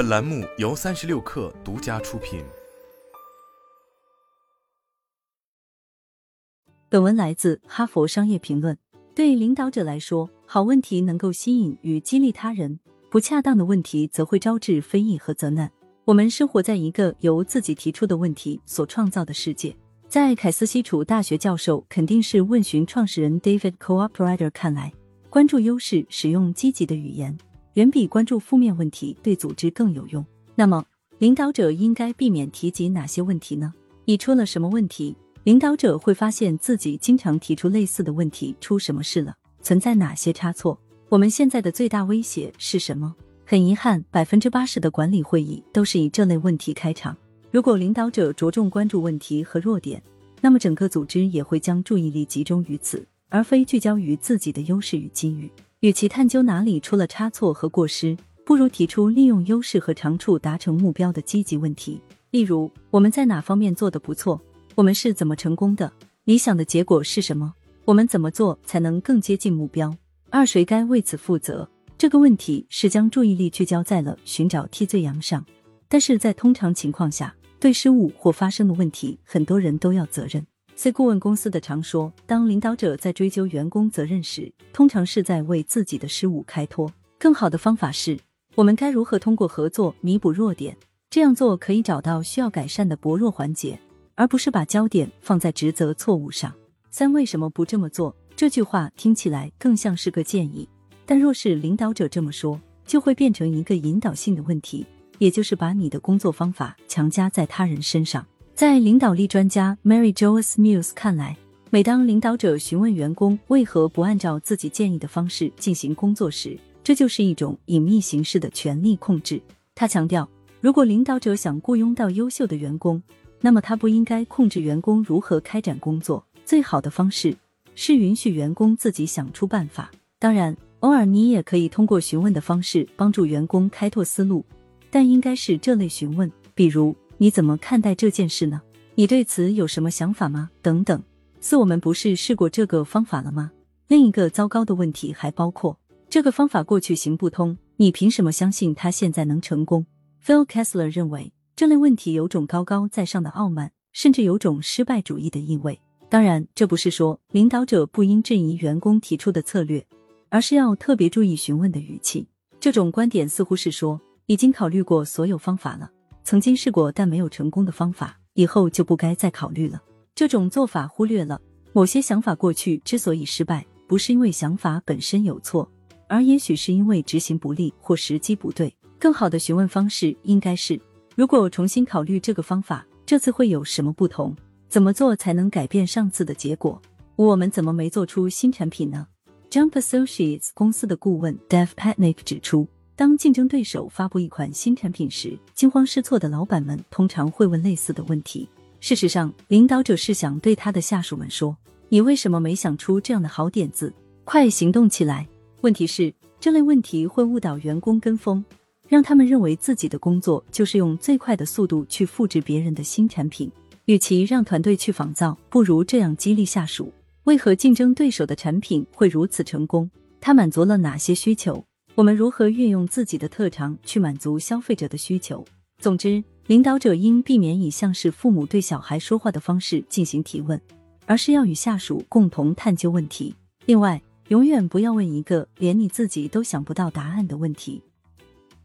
本栏目由三十六氪独家出品。本文来自《哈佛商业评论》。对领导者来说，好问题能够吸引与激励他人，不恰当的问题则会招致非议和责难。我们生活在一个由自己提出的问题所创造的世界。在凯斯西楚大学教授肯定是问询创始人 David Cooperator 看来，关注优势，使用积极的语言，远比关注负面问题对组织更有用。那么，领导者应该避免提及哪些问题呢？已出了什么问题？领导者会发现自己经常提出类似的问题，出什么事了？存在哪些差错？我们现在的最大威胁是什么？很遗憾，百分之八十的管理会议都是以这类问题开场。如果领导者着重关注问题和弱点，那么整个组织也会将注意力集中于此，而非聚焦于自己的优势与机遇。与其探究哪里出了差错和过失，不如提出利用优势和长处达成目标的积极问题。例如，我们在哪方面做得不错？我们是怎么成功的？理想的结果是什么？我们怎么做才能更接近目标？二谁该为此负责？这个问题是将注意力聚焦在了寻找替罪羊上，但是在通常情况下。对失误或发生的问题，很多人都要责任。C 顾问公司的常说，当领导者在追究员工责任时，通常是在为自己的失误开脱。更好的方法是，我们该如何通过合作弥补弱点？这样做可以找到需要改善的薄弱环节，而不是把焦点放在职责错误上。三为什么不这么做？这句话听起来更像是个建议，但若是领导者这么说，就会变成一个引导性的问题。也就是把你的工作方法强加在他人身上。在领导力专家 Mary Joas Mills 看来，每当领导者询问员工为何不按照自己建议的方式进行工作时，这就是一种隐秘形式的权力控制。他强调，如果领导者想雇佣到优秀的员工，那么他不应该控制员工如何开展工作。最好的方式是允许员工自己想出办法。当然，偶尔你也可以通过询问的方式帮助员工开拓思路。但应该是这类询问，比如你怎么看待这件事呢？你对此有什么想法吗？等等。四，我们不是试过这个方法了吗？另一个糟糕的问题还包括这个方法过去行不通，你凭什么相信它现在能成功？Phil Kessler 认为这类问题有种高高在上的傲慢，甚至有种失败主义的意味。当然，这不是说领导者不应质疑员工提出的策略，而是要特别注意询问的语气。这种观点似乎是说。已经考虑过所有方法了，曾经试过但没有成功的方法，以后就不该再考虑了。这种做法忽略了某些想法过去之所以失败，不是因为想法本身有错，而也许是因为执行不力或时机不对。更好的询问方式应该是：如果重新考虑这个方法，这次会有什么不同？怎么做才能改变上次的结果？我们怎么没做出新产品呢？Jump Associates 公司的顾问 Dave Patnick 指出。当竞争对手发布一款新产品时，惊慌失措的老板们通常会问类似的问题。事实上，领导者是想对他的下属们说：“你为什么没想出这样的好点子？快行动起来！”问题是，这类问题会误导员工跟风，让他们认为自己的工作就是用最快的速度去复制别人的新产品。与其让团队去仿造，不如这样激励下属：为何竞争对手的产品会如此成功？它满足了哪些需求？我们如何运用自己的特长去满足消费者的需求？总之，领导者应避免以像是父母对小孩说话的方式进行提问，而是要与下属共同探究问题。另外，永远不要问一个连你自己都想不到答案的问题。